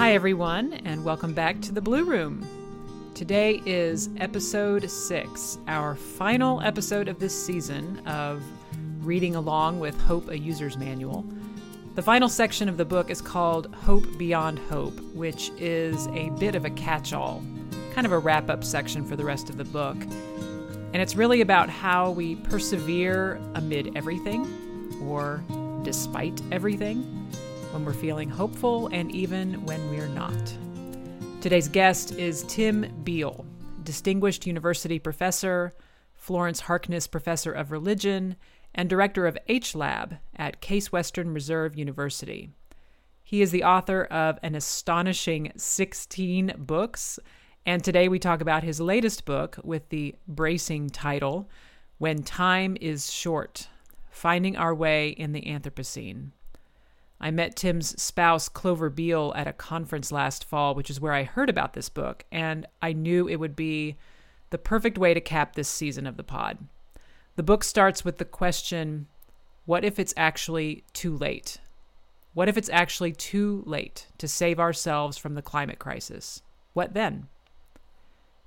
Hi, everyone, and welcome back to the Blue Room. Today is episode six, our final episode of this season of reading along with Hope, a user's manual. The final section of the book is called Hope Beyond Hope, which is a bit of a catch all, kind of a wrap up section for the rest of the book. And it's really about how we persevere amid everything or despite everything when we're feeling hopeful and even when we're not. Today's guest is Tim Beal, Distinguished University Professor, Florence Harkness Professor of Religion, and Director of H Lab at Case Western Reserve University. He is the author of an astonishing 16 books, and today we talk about his latest book with the bracing title, When Time is Short Finding Our Way in the Anthropocene. I met Tim's spouse, Clover Beal, at a conference last fall, which is where I heard about this book, and I knew it would be the perfect way to cap this season of the pod. The book starts with the question what if it's actually too late? What if it's actually too late to save ourselves from the climate crisis? What then?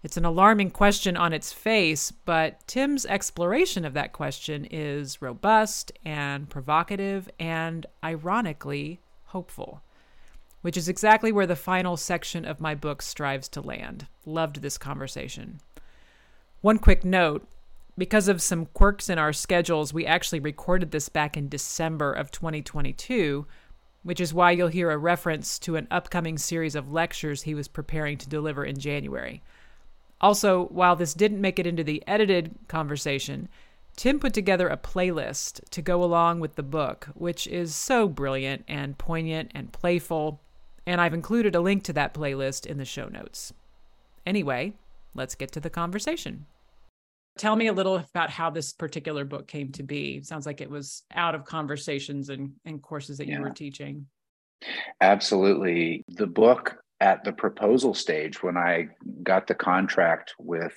It's an alarming question on its face, but Tim's exploration of that question is robust and provocative and, ironically, hopeful, which is exactly where the final section of my book strives to land. Loved this conversation. One quick note because of some quirks in our schedules, we actually recorded this back in December of 2022, which is why you'll hear a reference to an upcoming series of lectures he was preparing to deliver in January. Also, while this didn't make it into the edited conversation, Tim put together a playlist to go along with the book, which is so brilliant and poignant and playful, and I've included a link to that playlist in the show notes. Anyway, let's get to the conversation. Tell me a little about how this particular book came to be. It sounds like it was out of conversations and, and courses that yeah. you were teaching. Absolutely. The book at the proposal stage when I got the contract with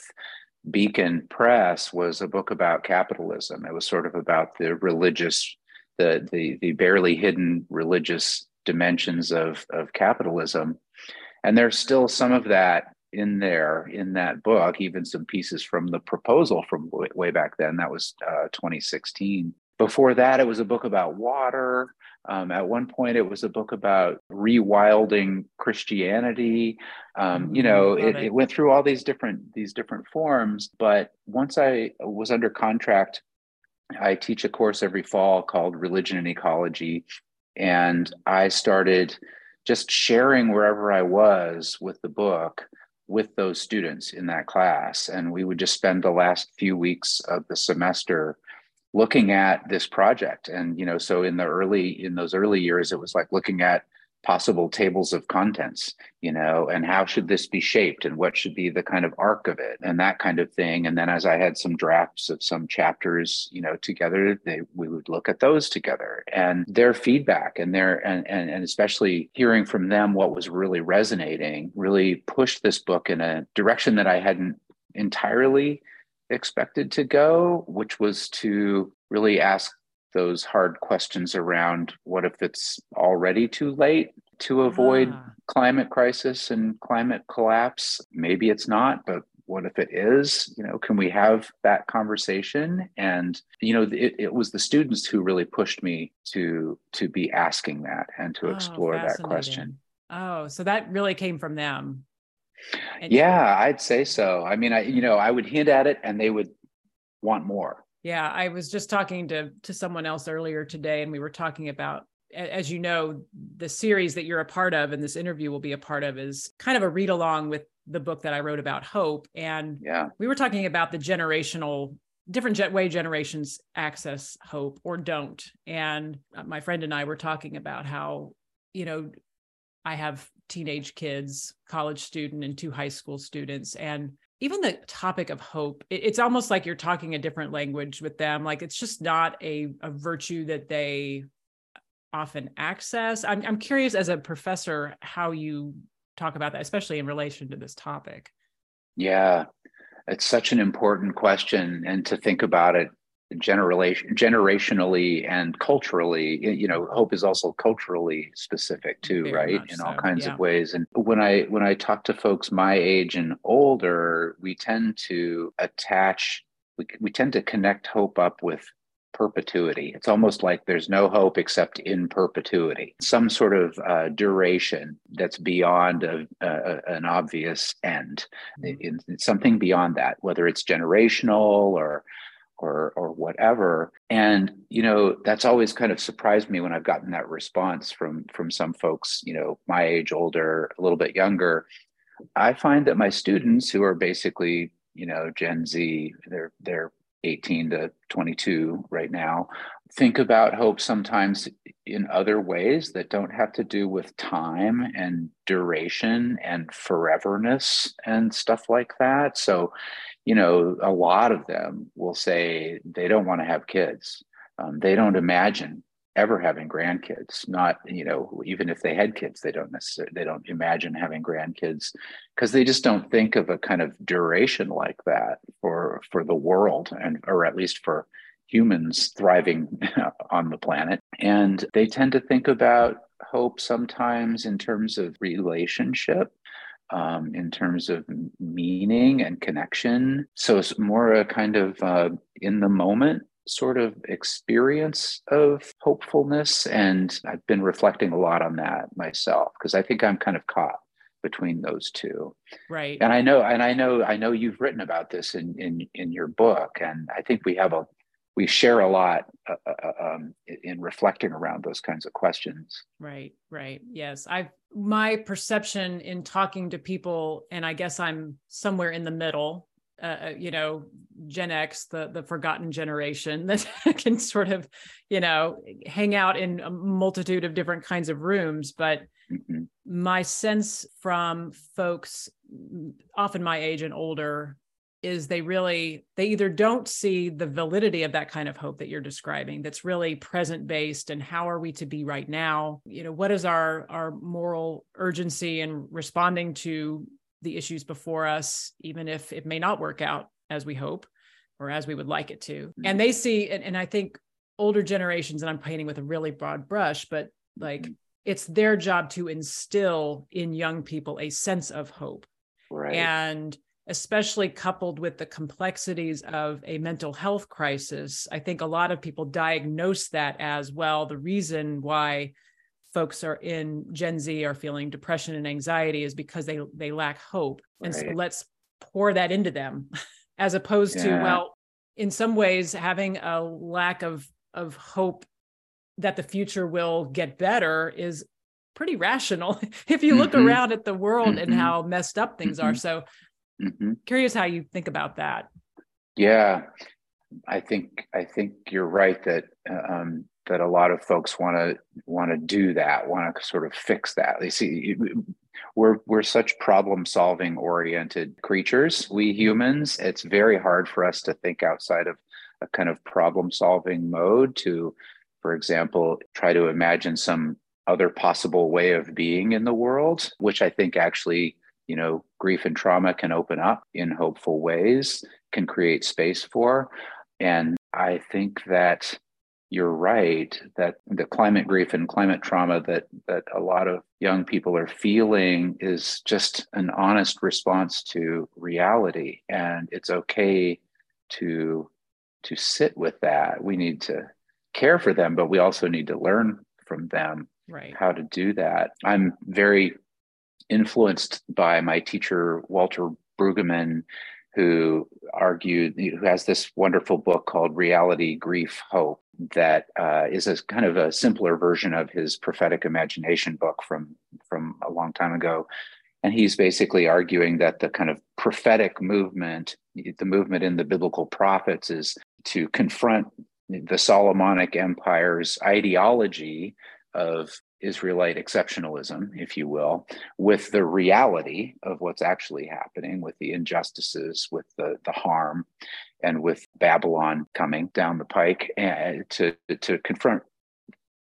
Beacon Press was a book about capitalism. It was sort of about the religious, the the the barely hidden religious dimensions of of capitalism, and there's still some of that in there in that book. Even some pieces from the proposal from way, back then. That was uh, 2016. Before that, it was a book about water. Um, at one point, it was a book about rewilding Christianity. Um, you know, it, it, went through all these different these different forms. But once I was under contract, I teach a course every fall called Religion and Ecology, and I started just sharing wherever I was with the book with those students in that class, and we would just spend the last few weeks of the semester looking at this project. And you know so in the early in those early years it was like looking at possible tables of contents you know and how should this be shaped and what should be the kind of arc of it and that kind of thing. And then as i had some drafts of some chapters you know together they we would look at those together. And their feedback and their and and, and especially hearing from them what was really resonating really pushed this book in a direction that i hadn't entirely expected to go, which was to really ask those hard questions around what if it's already too late to avoid ah. climate crisis and climate collapse? Maybe it's not, but what if it is? You know can we have that conversation? And you know it, it was the students who really pushed me to to be asking that and to oh, explore that question. oh so that really came from them and yeah, I'd say so. I mean, I you know, I would hint at it and they would want more. Yeah, I was just talking to to someone else earlier today and we were talking about as you know, the series that you're a part of and this interview will be a part of is kind of a read along with the book that I wrote about hope and yeah. we were talking about the generational different jet way generations access hope or don't and uh, my friend and I were talking about how you know I have teenage kids, college student, and two high school students. And even the topic of hope, it, it's almost like you're talking a different language with them. Like it's just not a, a virtue that they often access. I'm, I'm curious as a professor how you talk about that, especially in relation to this topic. Yeah, it's such an important question. And to think about it generation generationally and culturally you know hope is also culturally specific too Very right in all kinds yeah. of ways and when i when i talk to folks my age and older we tend to attach we, we tend to connect hope up with perpetuity. It's almost like there's no hope except in perpetuity, some sort of uh, duration that's beyond a, a, an obvious end, mm-hmm. in, something beyond that, whether it's generational or or or whatever. And you know that's always kind of surprised me when i've gotten that response from from some folks you know my age older a little bit younger. I find that my students who are basically you know gen z they're they're 18 to 22 right now think about hope sometimes in other ways that don't have to do with time and duration and foreverness and stuff like that so you know, a lot of them will say they don't want to have kids. Um, they don't imagine ever having grandkids. Not, you know, even if they had kids, they don't necessarily they don't imagine having grandkids because they just don't think of a kind of duration like that for for the world and or at least for humans thriving on the planet. And they tend to think about hope sometimes in terms of relationship um, in terms of meaning and connection. So it's more a kind of uh, in the moment sort of experience of hopefulness. And I've been reflecting a lot on that myself because I think I'm kind of caught between those two right and i know and i know i know you've written about this in in in your book and i think we have a we share a lot uh, uh, uh, um, in reflecting around those kinds of questions. Right, right. Yes, I've my perception in talking to people, and I guess I'm somewhere in the middle. Uh, uh you know, Gen X, the the forgotten generation that can sort of, you know, hang out in a multitude of different kinds of rooms. But mm-hmm. my sense from folks, often my age and older, is they really they either don't see the validity of that kind of hope that you're describing that's really present based and how are we to be right now you know what is our our moral urgency in responding to the issues before us even if it may not work out as we hope or as we would like it to mm-hmm. and they see and, and i think older generations and i'm painting with a really broad brush but like mm-hmm. it's their job to instill in young people a sense of hope right and especially coupled with the complexities of a mental health crisis, I think a lot of people diagnose that as well. The reason why folks are in Gen Z are feeling depression and anxiety is because they they lack hope. Right. And so let's pour that into them as opposed yeah. to well in some ways having a lack of of hope that the future will get better is pretty rational if you look mm-hmm. around at the world mm-hmm. and how messed up things mm-hmm. are so Mm-hmm. Curious how you think about that. Yeah, I think I think you're right that um, that a lot of folks want to want to do that, want to sort of fix that. They see we're we're such problem solving oriented creatures. We humans, it's very hard for us to think outside of a kind of problem solving mode. To, for example, try to imagine some other possible way of being in the world, which I think actually you know grief and trauma can open up in hopeful ways can create space for. And i think that you're right that the climate grief and climate trauma that that a lot of young people are feeling is just an honest response to reality. And it's okay to to sit with that. We need to care for them but we also need to learn from them right. how to do that. I'm very influenced by my teacher Walter Brueggemann, who argued, who has this wonderful book called Reality, Grief, Hope, that uh, is a kind of a simpler version of his prophetic imagination book from from a long time ago. And he's basically arguing that the kind of prophetic movement, the movement in the biblical prophets, is to confront the Solomonic Empire's ideology of Israelite exceptionalism, if you will, with the reality of what's actually happening, with the injustices, with the, the harm, and with Babylon coming down the pike, and to, to confront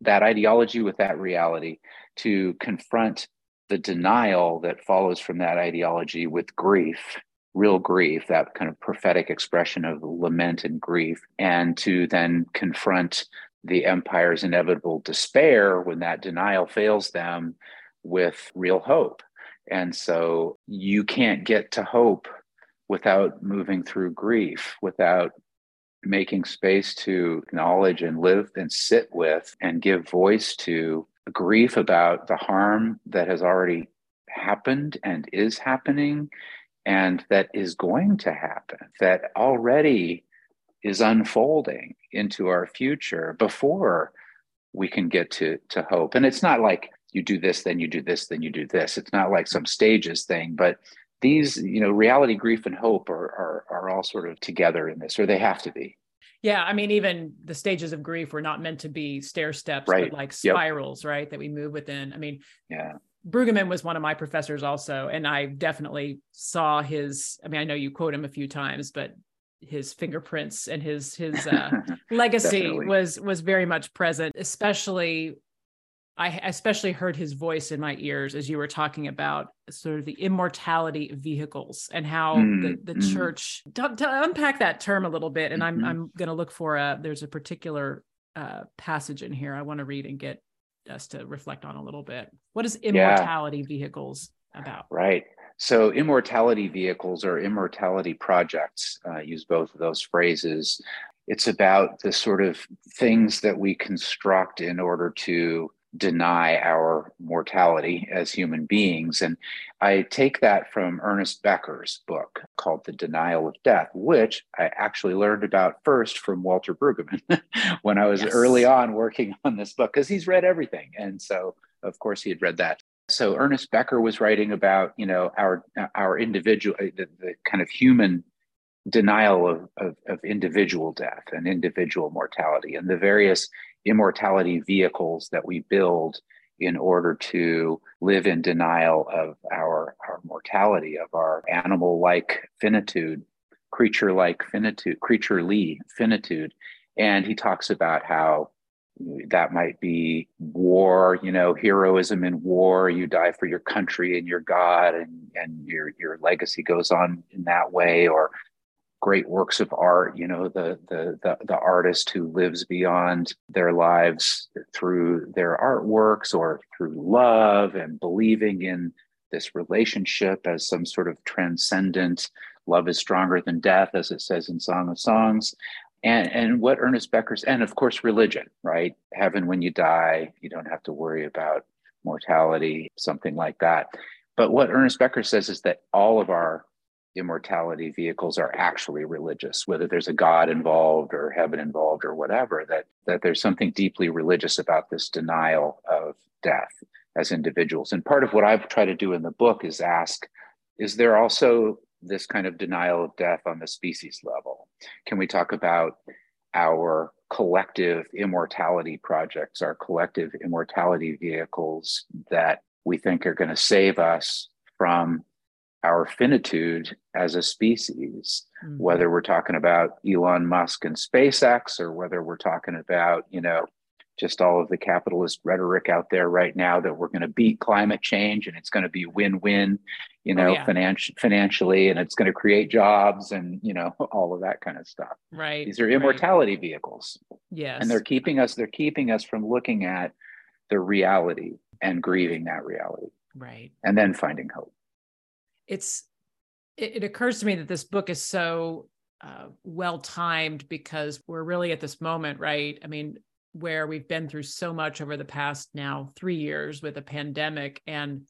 that ideology with that reality, to confront the denial that follows from that ideology with grief real grief, that kind of prophetic expression of lament and grief, and to then confront the empire's inevitable despair when that denial fails them with real hope. And so you can't get to hope without moving through grief, without making space to acknowledge and live and sit with and give voice to grief about the harm that has already happened and is happening and that is going to happen, that already is unfolding into our future before we can get to, to hope. And it's not like you do this, then you do this, then you do this. It's not like some stages thing, but these, you know, reality, grief, and hope are, are, are all sort of together in this, or they have to be. Yeah, I mean, even the stages of grief were not meant to be stair steps, right. but like spirals, yep. right? That we move within. I mean, yeah, Brueggemann was one of my professors also, and I definitely saw his. I mean, I know you quote him a few times, but his fingerprints and his his uh, legacy was was very much present, especially. I especially heard his voice in my ears as you were talking about sort of the immortality of vehicles and how mm, the, the mm. church to, to, unpack that term a little bit. And mm-hmm. I'm I'm going to look for a there's a particular uh, passage in here I want to read and get us to reflect on a little bit. What is immortality yeah. vehicles about? Right. So, immortality vehicles or immortality projects uh, use both of those phrases. It's about the sort of things that we construct in order to deny our mortality as human beings. And I take that from Ernest Becker's book called The Denial of Death, which I actually learned about first from Walter Brueggemann when I was yes. early on working on this book, because he's read everything. And so, of course, he had read that. So Ernest Becker was writing about, you know, our our individual, uh, the, the kind of human denial of, of, of individual death and individual mortality and the various immortality vehicles that we build in order to live in denial of our, our mortality, of our animal like finitude, creature like finitude, creaturely finitude. And he talks about how that might be war, you know, heroism in war. You die for your country and your God, and, and your, your legacy goes on in that way, or great works of art you know the, the the the, artist who lives beyond their lives through their artworks or through love and believing in this relationship as some sort of transcendent love is stronger than death as it says in song of songs and and what ernest becker's and of course religion right? Heaven when you die you don't have to worry about mortality something like that. But what ernest becker says is that all of our immortality vehicles are actually religious whether there's a god involved or heaven involved or whatever that that there's something deeply religious about this denial of death as individuals. And part of what i've tried to do in the book is ask is there also this kind of denial of death on the species level can we talk about our collective immortality projects our collective immortality vehicles that we think are going to save us from our finitude as a species, mm-hmm. whether we're talking about Elon Musk and SpaceX or whether we're talking about, you know, just all of the capitalist rhetoric out there right now that we're going to beat climate change and it's going to be win-win, you oh, know, oh, yeah. financial financially and it's going to create jobs and, you know, all of that kind of stuff. Right. These are immortality right. vehicles. Yes. And they're keeping us they're keeping us from looking at the reality and grieving that reality. Right. And then finding hope it's it, it occurs to me that this book is so uh, well timed because we're really at this moment, right? I mean, where we've been through so much over the past now three years with a pandemic and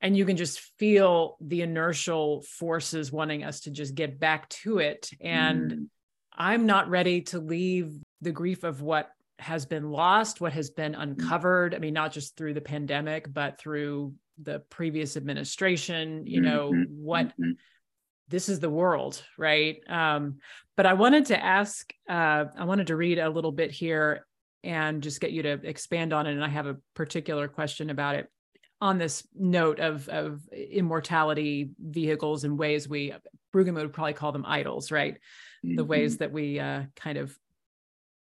and you can just feel the inertial forces wanting us to just get back to it and mm. i'm not ready to leave the grief of what has been lost what has been mm. uncovered i mean not just through the pandemic but through the previous administration you know mm-hmm. what mm-hmm. this is the world right um, but i wanted to ask uh, i wanted to read a little bit here and just get you to expand on it and i have a particular question about it on this note of of immortality vehicles and ways we Brueggemann would probably call them idols right mm-hmm. the ways that we uh, kind of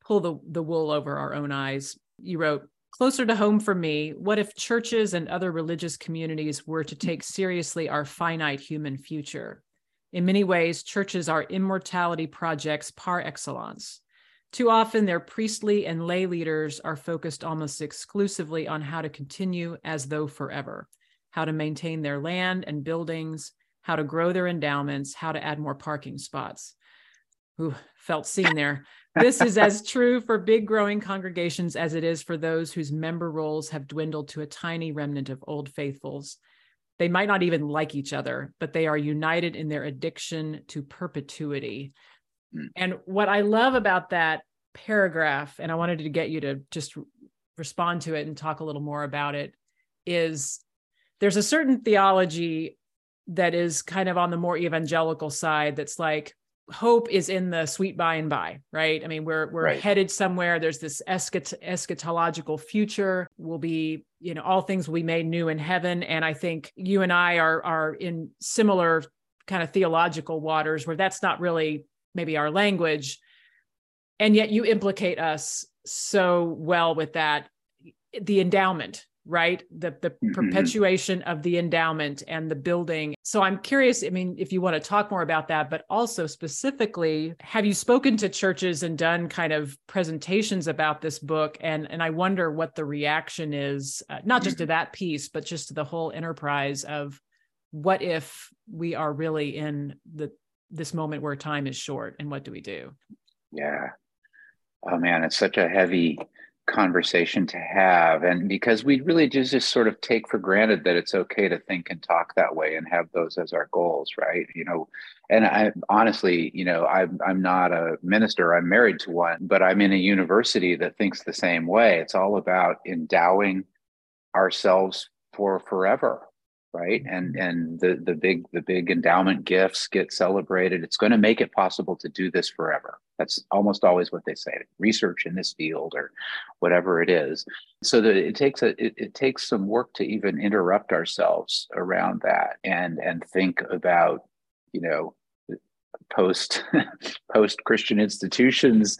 pull the the wool over our own eyes you wrote Closer to home for me, what if churches and other religious communities were to take seriously our finite human future? In many ways, churches are immortality projects par excellence. Too often, their priestly and lay leaders are focused almost exclusively on how to continue as though forever, how to maintain their land and buildings, how to grow their endowments, how to add more parking spots. Who felt seen there. This is as true for big growing congregations as it is for those whose member rolls have dwindled to a tiny remnant of old faithfuls. They might not even like each other, but they are united in their addiction to perpetuity. Mm. And what I love about that paragraph, and I wanted to get you to just respond to it and talk a little more about it, is there's a certain theology that is kind of on the more evangelical side that's like, hope is in the sweet by and by, right? I mean, we're we're right. headed somewhere. There's this eschat- eschatological future. Will be, you know, all things will be made new in heaven. And I think you and I are are in similar kind of theological waters where that's not really maybe our language, and yet you implicate us so well with that. The endowment, right the the mm-hmm. perpetuation of the endowment and the building so i'm curious i mean if you want to talk more about that but also specifically have you spoken to churches and done kind of presentations about this book and and i wonder what the reaction is uh, not just to mm-hmm. that piece but just to the whole enterprise of what if we are really in the this moment where time is short and what do we do? Yeah. Oh man it's such a heavy conversation to have and because we really just, just sort of take for granted that it's okay to think and talk that way and have those as our goals right? You know and i honestly you know i'm, I'm not a minister i'm married to one but i'm in a university that thinks the same way. It's all about endowing ourselves for forever right? And and the the big the big endowment gifts get celebrated. It's going to make it possible to do this forever. That's almost always what they say research in this field or whatever it is. So that it takes a it, it takes some work to even interrupt ourselves around that and and think about you know post post christian institutions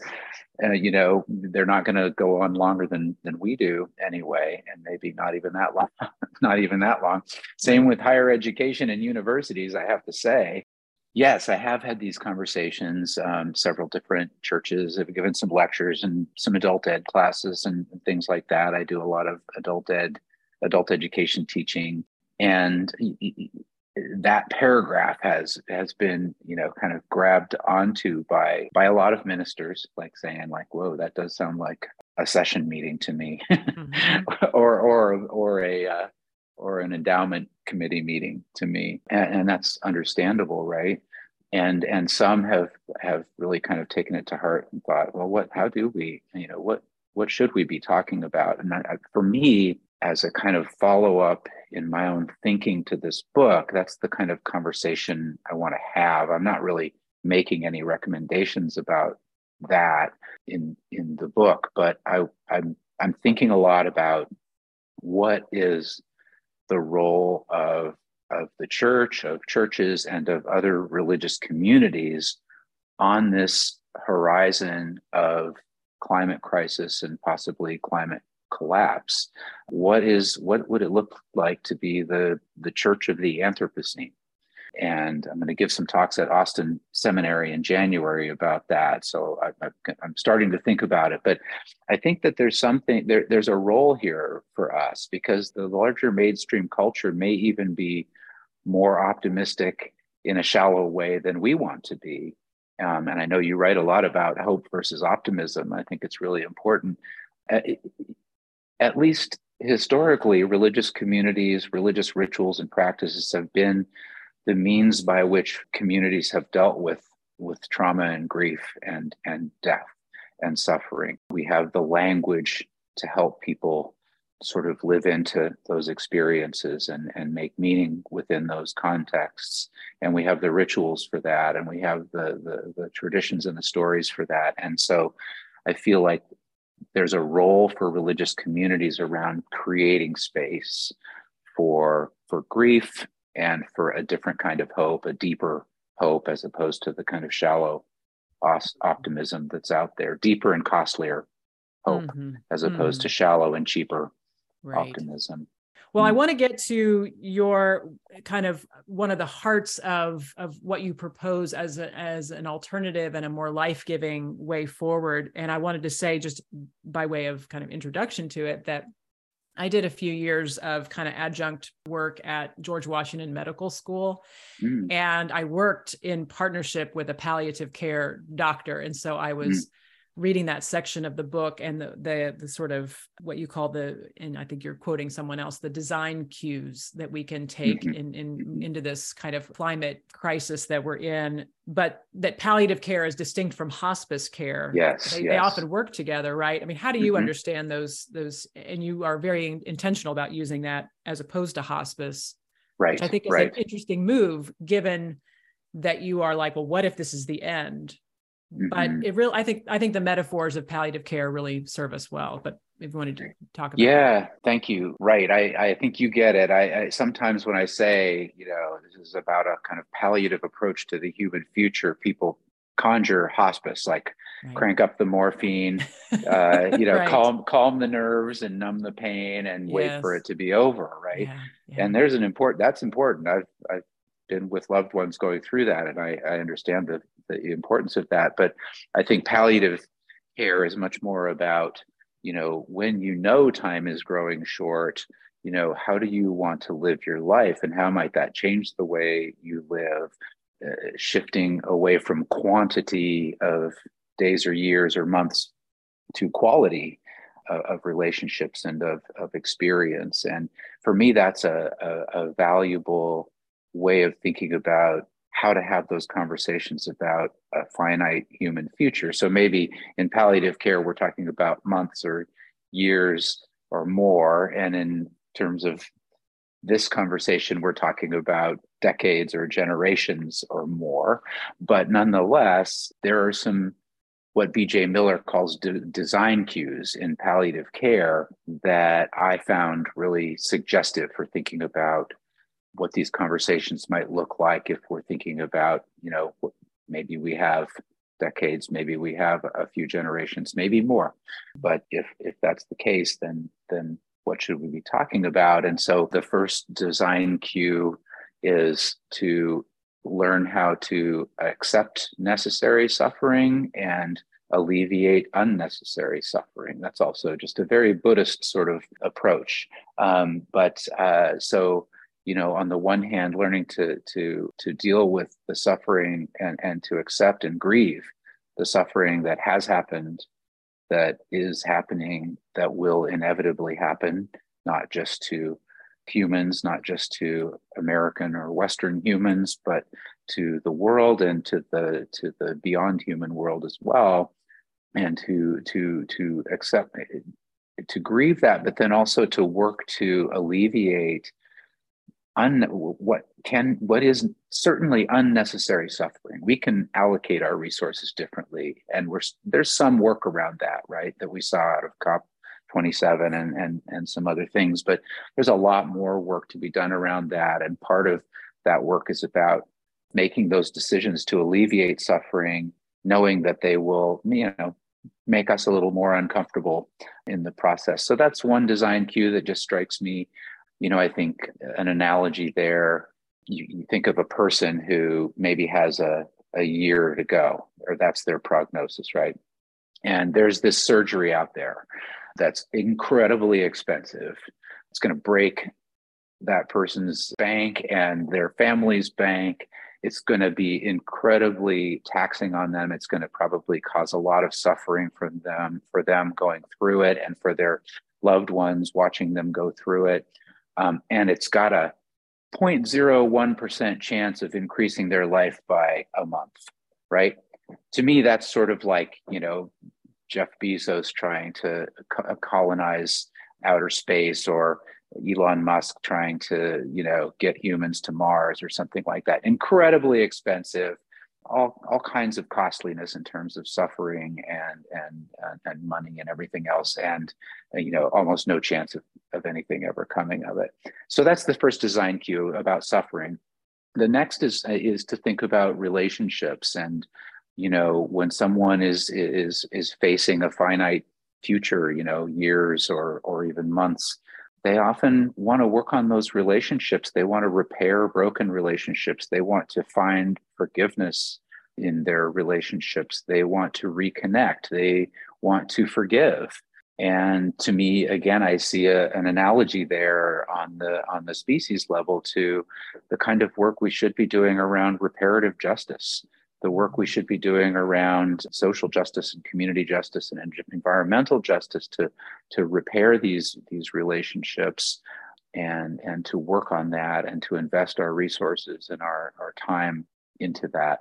uh, you know they're not going to go on longer than than we do anyway and maybe not even that long not even that long. Same with higher education and universities i have to say. Yes i have had these conversations um, several different churches have given some lectures and some adult ed classes and, and things like that. I do a lot of adult ed adult education teaching. And that paragraph has has been you know kind of grabbed onto by by a lot of ministers like saying like whoa that does sound like a session meeting to me. Mm-hmm. or or or a uh, or an endowment committee meeting to me. And, and that's understandable right? And and some have have really kind of taken it to heart and thought well what how do we you know what what should we be talking about? And I, for me as a kind of follow up in my own thinking to this book, that's the kind of conversation I want to have. I'm not really making any recommendations about that in in the book, but I, I'm I'm thinking a lot about what is the role of of the church, of churches, and of other religious communities on this horizon of climate crisis and possibly climate collapse what is what would it look like to be the the church of the anthropocene? And i'm going to give some talks at austin seminary in january about that. So I, am starting to think about it but i think that there's something there, there's a role here for us because the larger mainstream culture may even be more optimistic in a shallow way than we want to be. Um, and i know you write a lot about hope versus optimism. I think it's really important. Uh, at least historically, religious communities, religious rituals, and practices have been the means by which communities have dealt with with trauma and grief and and death and suffering. We have the language to help people sort of live into those experiences and, and make meaning within those contexts. And we have the rituals for that, and we have the, the, the traditions and the stories for that. And so I feel like there's a role for religious communities around creating space for for grief and for a different kind of hope, a deeper hope, as opposed to the kind of shallow optimism that's out there, deeper and costlier hope, mm-hmm. as opposed mm-hmm. to shallow and cheaper right. optimism. Well, I want to get to your kind of one of the hearts of of what you propose as a, as an alternative and a more life giving way forward. And I wanted to say, just by way of kind of introduction to it, that I did a few years of kind of adjunct work at George Washington Medical School. Mm. And I worked in partnership with a palliative care doctor. And so I was mm reading that section of the book and the, the the sort of what you call the and I think you're quoting someone else the design cues that we can take mm-hmm. in, in mm-hmm. into this kind of climate crisis that we're in but that palliative care is distinct from hospice care yes they, yes. they often work together right I mean how do you mm-hmm. understand those those and you are very intentional about using that as opposed to hospice right I think is right. an interesting move given that you are like well what if this is the end but mm-hmm. it really i think i think the metaphors of palliative care really serve us well but if you wanted to talk about yeah that. thank you right i i think you get it I, I, sometimes when i say you know this is about a kind of palliative approach to the human future people conjure hospice like right. crank up the morphine uh, you know right. calm calm the nerves and numb the pain and yes. wait for it to be over right yeah, yeah. and there's an important that's important i've i've been with loved ones going through that and i i understand the the importance of that. But I think palliative care is much more about, you know, when you know time is growing short, you know, how do you want to live your life and how might that change the way you live? Uh, shifting away from quantity of days or years or months to quality of, of relationships and of, of experience. And for me, that's a, a, a valuable way of thinking about how to have those conversations about a finite human future. So maybe in palliative care, we're talking about months or years or more. And in terms of this conversation, we're talking about decades or generations or more. But nonetheless, there are some what BJ Miller calls de- design cues in palliative care that I found really suggestive for thinking about what these conversations might look like if we're thinking about, you know, maybe we have decades, maybe we have a few generations, maybe more. But if if that's the case, then then what should we be talking about? And so the first design cue is to learn how to accept necessary suffering and alleviate unnecessary suffering. That's also just a very Buddhist sort of approach. Um, but uh, so you know on the one hand learning to to to deal with the suffering and and to accept and grieve the suffering that has happened that is happening that will inevitably happen not just to humans not just to american or western humans but to the world and to the to the beyond human world as well. And to to to accept to grieve that but then also to work to alleviate un, what can what is certainly unnecessary suffering. We can allocate our resources differently, and we're there's some work around that, right? That we saw out of COP 27 and and and some other things, but there's a lot more work to be done around that, and part of that work is about making those decisions to alleviate suffering, knowing that they will, you know, make us a little more uncomfortable in the process. So that's one design cue that just strikes me you know, I think an analogy there, you, you think of a person who maybe has a, a year to go, or that's their prognosis, right? And there's this surgery out there that's incredibly expensive. It's going to break that person's bank and their family's bank. It's going to be incredibly taxing on them. It's going to probably cause a lot of suffering for them, for them going through it, and for their loved ones watching them go through it um, and it's got a 0.01% chance of increasing their life by a month, right? To me, that's sort of like, you know, Jeff Bezos trying to co- colonize outer space or Elon Musk trying to, you know, get humans to Mars or something like that. Incredibly expensive, all all kinds of costliness in terms of suffering and and and money and everything else and you know almost no chance of, of anything ever coming of it. So that's the first design cue about suffering. The next is is to think about relationships and you know when someone is is is facing a finite future you know years or or even months they often want to work on those relationships. They want to repair broken relationships. They want to find forgiveness in their relationships. They want to reconnect. They want to forgive. And to me, again, I see a, an analogy there on the on the species level to the kind of work we should be doing around reparative justice the work we should be doing around social justice and community justice and environmental justice to to repair these these relationships and and to work on that and to invest our resources and our our time into that.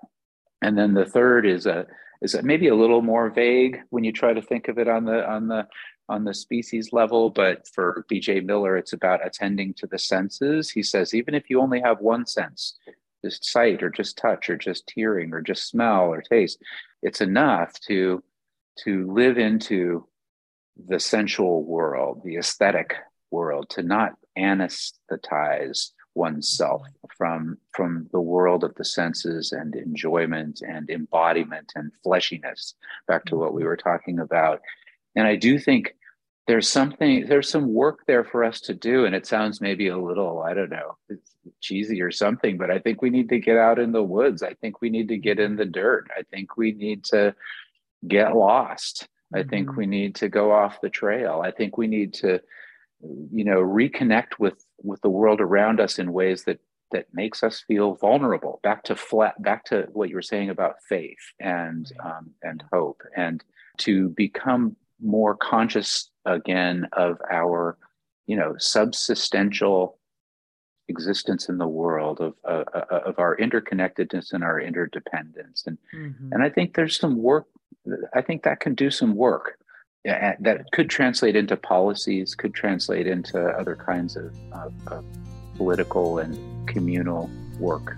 And then the third is a is a, maybe a little more vague when you try to think of it on the on the on the species level but for bj miller it's about attending to the senses. He says even if you only have one sense just sight or just touch or just hearing or just smell or taste it's enough to to live into the sensual world the aesthetic world to not anesthetize oneself from from the world of the senses and enjoyment and embodiment and fleshiness back to what we mm-hmm. were talking about. And i do think there's something there's some work there for us to do and it sounds maybe a little i don't know cheesy or something but i think we need to get out in the woods. I think we need to get in the dirt. I think we need to get lost. I think mm-hmm. we need to go off the trail. I think we need to you know reconnect with with the world around us in ways that that makes us feel vulnerable. Back to flat back to what you were saying about faith and um, and hope and to become more conscious again of our you know subsistential existence in the world of uh, uh, of our interconnectedness and our interdependence and mm-hmm. and i think there's some work i think that can do some work that could translate into policies could translate into other kinds of, of, of political and communal work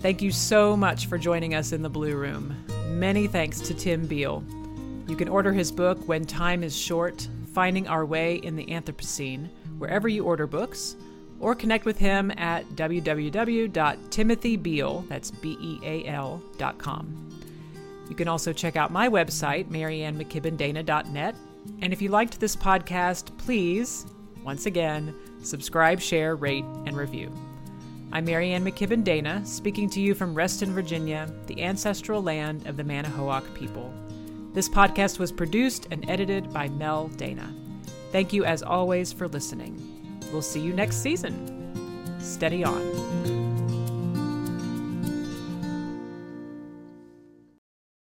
Thank you so much for joining us in the Blue Room. Many thanks to Tim Beal. You can order his book, When Time is Short Finding Our Way in the Anthropocene, wherever you order books, or connect with him at www.timothybeal, that's B-E-A-L, dot com. You can also check out my website, maryannmckibbendana.net. And if you liked this podcast, please, once again, subscribe, share, rate, and review. I'm MaryAnn McKibben Dana, speaking to you from Reston, Virginia, the ancestral land of the Manahoac people. This podcast was produced and edited by Mel Dana. Thank you, as always, for listening. We'll see you next season. Steady on.